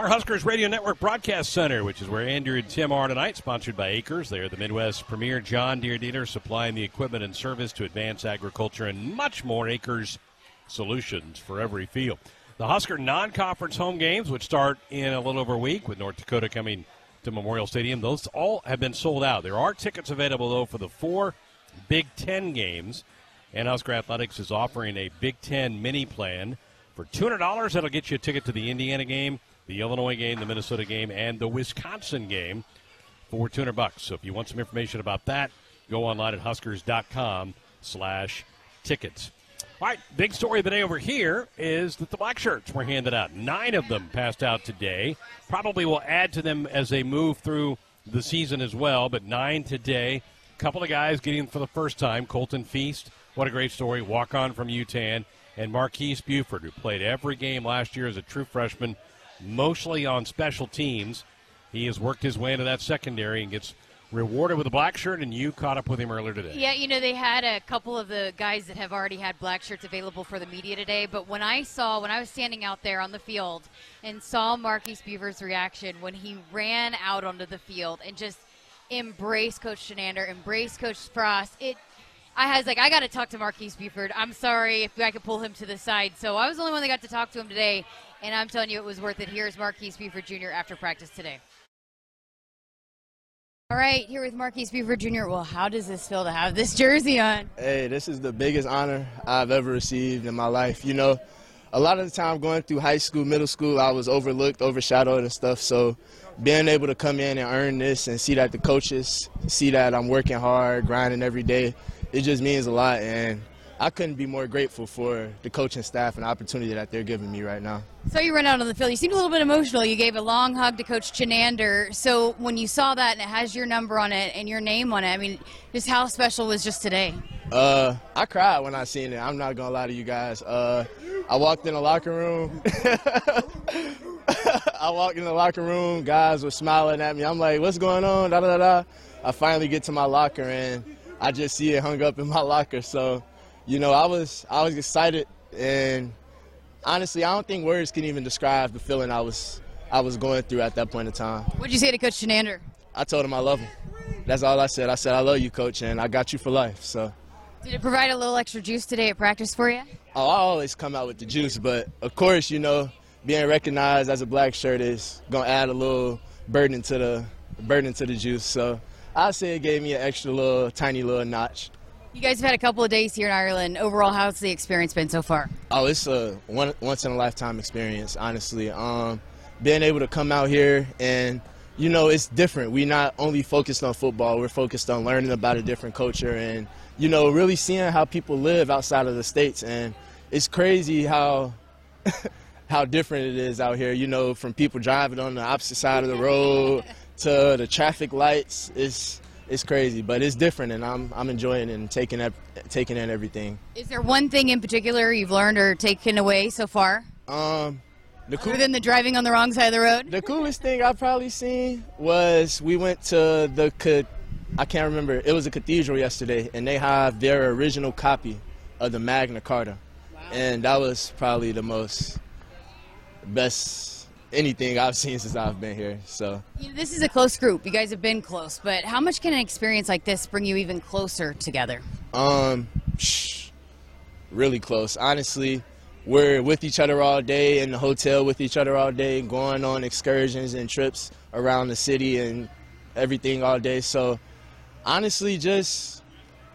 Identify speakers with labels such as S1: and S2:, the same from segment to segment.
S1: Our Huskers Radio Network Broadcast Center, which is where Andrew and Tim are tonight, sponsored by AKRS. They are the Midwest premier John Deere dealer supplying the equipment and service to advance agriculture and much more. AKRS solutions for every field. The Husker non conference home games, which start in a little over a week with North Dakota coming to Memorial Stadium, those all have been sold out. There are tickets available, though, for the four Big Ten games. And Husker Athletics is offering a Big Ten mini plan. For $200, that'll get you a ticket to the Indiana game the Illinois game, the Minnesota game, and the Wisconsin game for 200 bucks. So if you want some information about that, go online at huskers.com slash tickets. All right, big story of the day over here is that the black shirts were handed out. Nine of them passed out today. Probably will add to them as they move through the season as well, but nine today. A couple of guys getting for the first time. Colton Feist, what a great story. Walk on from UTAN. And Marques Buford, who played every game last year as a true freshman, mostly on special teams. He has worked his way into that secondary and gets rewarded with a black shirt, and you caught up with him earlier today.
S2: Yeah, you know, they had a couple of the guys that have already had black shirts available for the media today, but when I saw, when I was standing out there on the field and saw Marques Buford's reaction when he ran out onto the field and just embraced Coach Chinander, embraced Coach Frost, it I was like, I got to talk to Marques Buford. I'm sorry if I could pull him to the side. So I was the only one that got to talk to him today, and I'm telling you, it was worth it. Here's Marques Buford Jr. after practice today. All right, here with Marques Buford Jr. Well, how does this feel to have this jersey on?
S3: Hey, this is the biggest honor I've ever received in my life. You know, a lot of the time going through high school, middle school, I was overlooked, overshadowed, and stuff. So being able to come in and earn this and see that the coaches see that I'm working hard, grinding every day, it just means a lot. And I couldn't be more grateful for the coaching staff and the opportunity that they're giving me right now.
S2: So you run out on the field. You seemed a little bit emotional. You gave a long hug to Coach Chinander. So when you saw that and it has your number on it and your name on it, I mean, just how special was just today?
S3: Uh, I cried when I seen it. I'm not gonna lie to you guys. Uh, I walked in the locker room. I walked in the locker room. Guys were smiling at me. I'm like, "What's going on?" Da da da. I finally get to my locker and I just see it hung up in my locker. So you know, I was I was excited, and honestly, I don't think words can even describe the feeling I was I was going through at that point in time.
S2: What'd you say to Coach Chinander?
S3: I told him I love him. That's all I said. I said I love you, Coach, and I got you for life. So.
S2: Did it provide a little extra juice today at practice for you?
S3: Oh, I always come out with the juice, but of course, you know, being recognized as a black shirt is gonna add a little burden to the burden to the juice. So I say it gave me an extra little tiny little notch.
S2: You guys have had a couple of days here in Ireland. Overall, how's the experience been so far?
S3: Oh, it's a one, once in a lifetime experience, honestly. Um, being able to come out here and you know it's different. We're not only focused on football, we're focused on learning about a different culture and you know really seeing how people live outside of the states. And it's crazy how how different it is out here. You know, from people driving on the opposite side of the road to the traffic lights. It's it's crazy, but it's different, and I'm I'm enjoying it and taking up taking in everything.
S2: Is there one thing in particular you've learned or taken away so far?
S3: Um,
S2: the cool, Other than the driving on the wrong side of the road.
S3: The coolest thing I've probably seen was we went to the I can't remember. It was a cathedral yesterday, and they have their original copy of the Magna Carta, wow. and that was probably the most best anything I've seen since I've been here. So
S2: you know, this is a close group. You guys have been close, but how much can an experience like this bring you even closer together?
S3: Um, really close. Honestly, we're with each other all day in the hotel with each other all day, going on excursions and trips around the city and everything all day. So honestly, just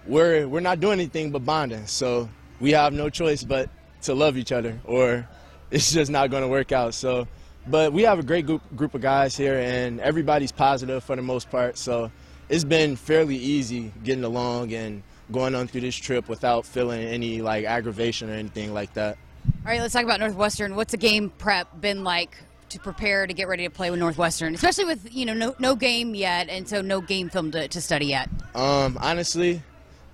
S3: we're we're not doing anything but bonding. So we have no choice but to love each other, or it's just not going to work out. So but we have a great group, group of guys here, and everybody's positive for the most part. So it's been fairly easy getting along and going on through this trip without feeling any like aggravation or anything like that.
S2: All right, let's talk about Northwestern. What's a game prep been like to prepare to get ready to play with Northwestern, especially with you know no, no game yet, and so no game film to, to study yet?
S3: Um, honestly,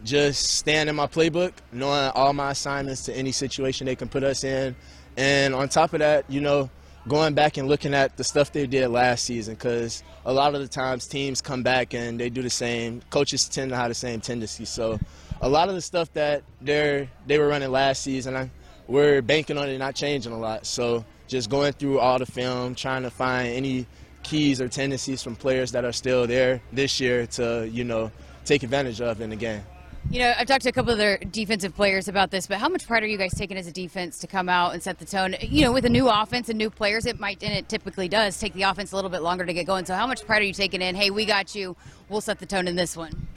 S3: just staying in my playbook, knowing all my assignments to any situation they can put us in, and on top of that, you know going back and looking at the stuff they did last season because a lot of the times teams come back and they do the same. Coaches tend to have the same tendencies. So a lot of the stuff that they're they were running last season, I, we're banking on it not changing a lot. So just going through all the film, trying to find any keys or tendencies from players that are still there this year to, you know, take advantage of in the game.
S2: You know, I've talked to a couple of their defensive players about this, but how much pride are you guys taking as a defense to come out and set the tone? You know, with a new offense and new players, it might, and it typically does, take the offense a little bit longer to get going. So, how much pride are you taking in? Hey, we got you. We'll set the tone in this one.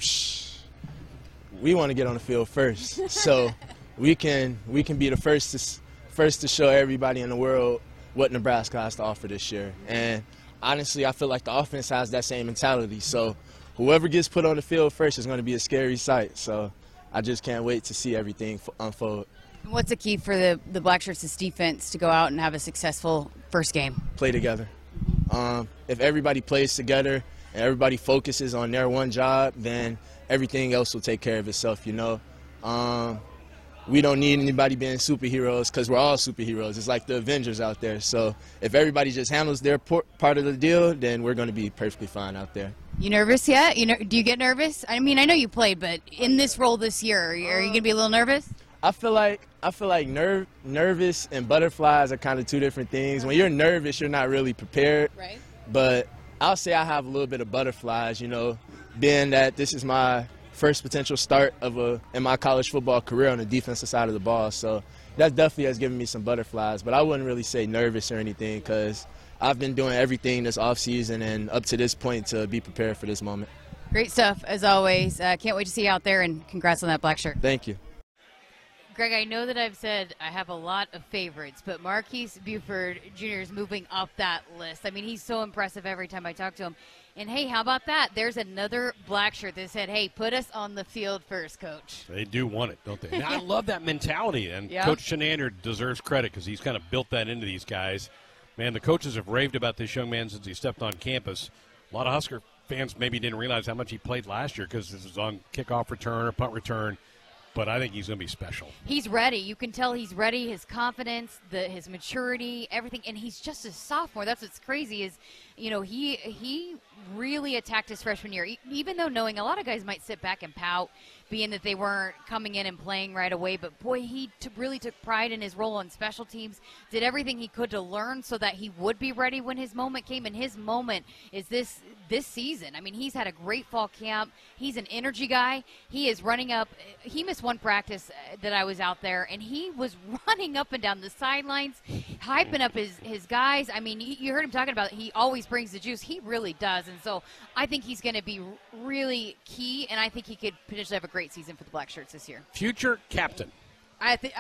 S3: We want to get on the field first, so we can we can be the first to first to show everybody in the world what Nebraska has to offer this year. And honestly, I feel like the offense has that same mentality. So whoever gets put on the field first is going to be a scary sight. So I just can't wait to see everything unfold.
S2: What's the key for the, the Black Shirts' defense to go out and have a successful first game?
S3: Play together. Um, if everybody plays together and everybody focuses on their one job, then everything else will take care of itself, you know. Um, we don't need anybody being superheroes because we're all superheroes. It's like the Avengers out there. So if everybody just handles their part of the deal, then we're going to be perfectly fine out there.
S2: You nervous yet? You know, do you get nervous? I mean, I know you played, but in this role this year, are you, to be a little nervous?
S3: I feel like I feel like nerve, nervous and butterflies are kind of two different things. When you're nervous, you're not really prepared.
S2: Right.
S3: But I'll say I have a little bit of butterflies. You know, being that this is my first potential start of a in my college football career on the defensive side of the ball. So that definitely has given me some butterflies. But I wouldn't really say nervous or anything because I've been doing everything this offseason and up to this point to be prepared for this moment.
S2: Great stuff as always. Uh, can't wait to see you out there and congrats on that black shirt.
S3: Thank you.
S2: Greg, I know that I've said I have a lot of favorites, but Marques Buford Jr. is moving up that list. I mean, he's so impressive every time I talk to him. And hey, how about that? There's another black shirt that said, "Hey, put us on the field first, coach."
S1: They do want it, don't they? I love that mentality, and yep. Coach Chinander deserves credit because he's kind of built that into these guys. Man, the coaches have raved about this young man since he stepped on campus. A lot of Husker fans maybe didn't realize how much he played last year because this was on kickoff return or punt return but I think he's going to be special.
S2: He's ready. You can tell he's ready. His confidence, the his maturity, everything, and he's just a sophomore. That's what's crazy is, you know, he he really attacked his freshman year, even though knowing a lot of guys might sit back and pout, being that they weren't coming in and playing right away. But boy, he t- really took pride in his role on special teams, did everything he could to learn so that he would be ready when his moment came. And his moment is this this season. I mean, he's had a great fall camp. He's an energy guy. He is running up. He missed one practice uh, that I was out there, and he was running up and down the sidelines, hyping up his, his guys. I mean, you heard him talking about he always brings the juice. He really does. And so I think he's going to be really key, and I think he could potentially have a great season for the Black Shirts this year.
S1: Future captain.
S2: I think.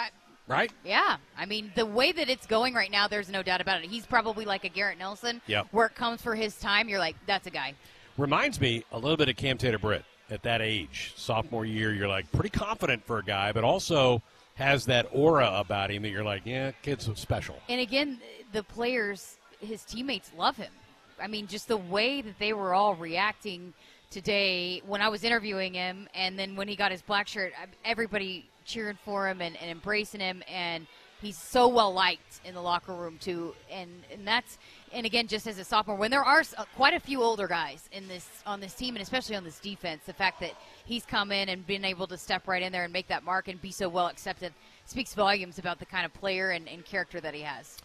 S1: Right?
S2: Yeah. I mean, the way that it's going right now, there's no doubt about it. He's probably like a Garrett Nelson.
S1: Yeah.
S2: Where it comes for his time, you're like, that's a guy.
S1: Reminds me a little bit of Cam Taylor Britt at that age. Sophomore year, you're like pretty confident for a guy, but also has that aura about him that you're like, yeah, kid's special.
S2: And again, the players, his teammates love him. I mean, just the way that they were all reacting today when I was interviewing him, and then when he got his black shirt, everybody cheering for him and, and embracing him and he's so well liked in the locker room too and and that's and again just as a sophomore when there are uh, quite a few older guys in this on this team and especially on this defense the fact that he's come in and been able to step right in there and make that mark and be so well accepted speaks volumes about the kind of player and, and character that he has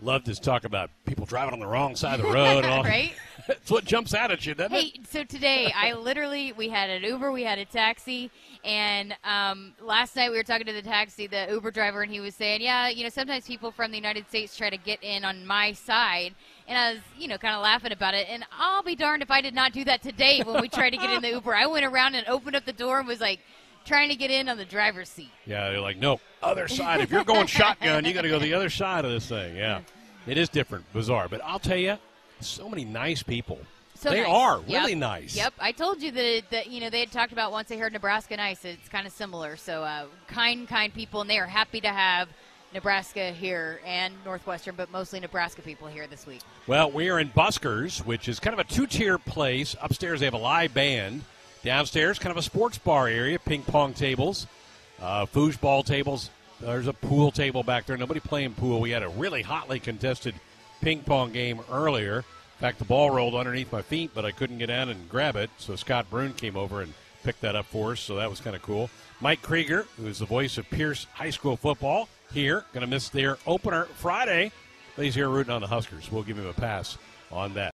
S1: love to talk about people driving on the wrong side of the road
S2: right?
S1: That's what jumps out at you, doesn't
S2: hey,
S1: it?
S2: So today I literally we had an Uber, we had a taxi, and um, last night we were talking to the taxi, the Uber driver, and he was saying, yeah, you know, sometimes people from the United States try to get in on my side. And I was, you know, kind of laughing about it. And I'll be darned if I did not do that today when we tried to get in the Uber. I went around and opened up the door and was like, trying to get in on the driver's seat.
S1: Yeah, they're like, no, other side. If you're going shotgun, you got to go the other side of this thing. Yeah, it is different, bizarre. But I'll tell you, so many nice people.
S2: So
S1: they
S2: nice.
S1: are
S2: yep.
S1: really nice.
S2: Yep, I told you that that you know they had talked about once they heard Nebraska nice. It's kind of similar. So uh, kind, kind people, and they are happy to have Nebraska here and Northwestern, but mostly Nebraska people here this week.
S1: Well, we are in Buskers, which is kind of a two-tier place. Upstairs, they have a live band. Downstairs, kind of a sports bar area, ping pong tables, uh, foosball tables. There's a pool table back there. Nobody playing pool. We had a really hotly contested ping pong game earlier. In fact, the ball rolled underneath my feet, but I couldn't get down and grab it. So Scott Brune came over and picked that up for us. So that was kind of cool. Mike Krieger, who is the voice of Pierce High School football, here. Going to miss their opener Friday. He's here rooting on the Huskers. We'll give him a pass on that.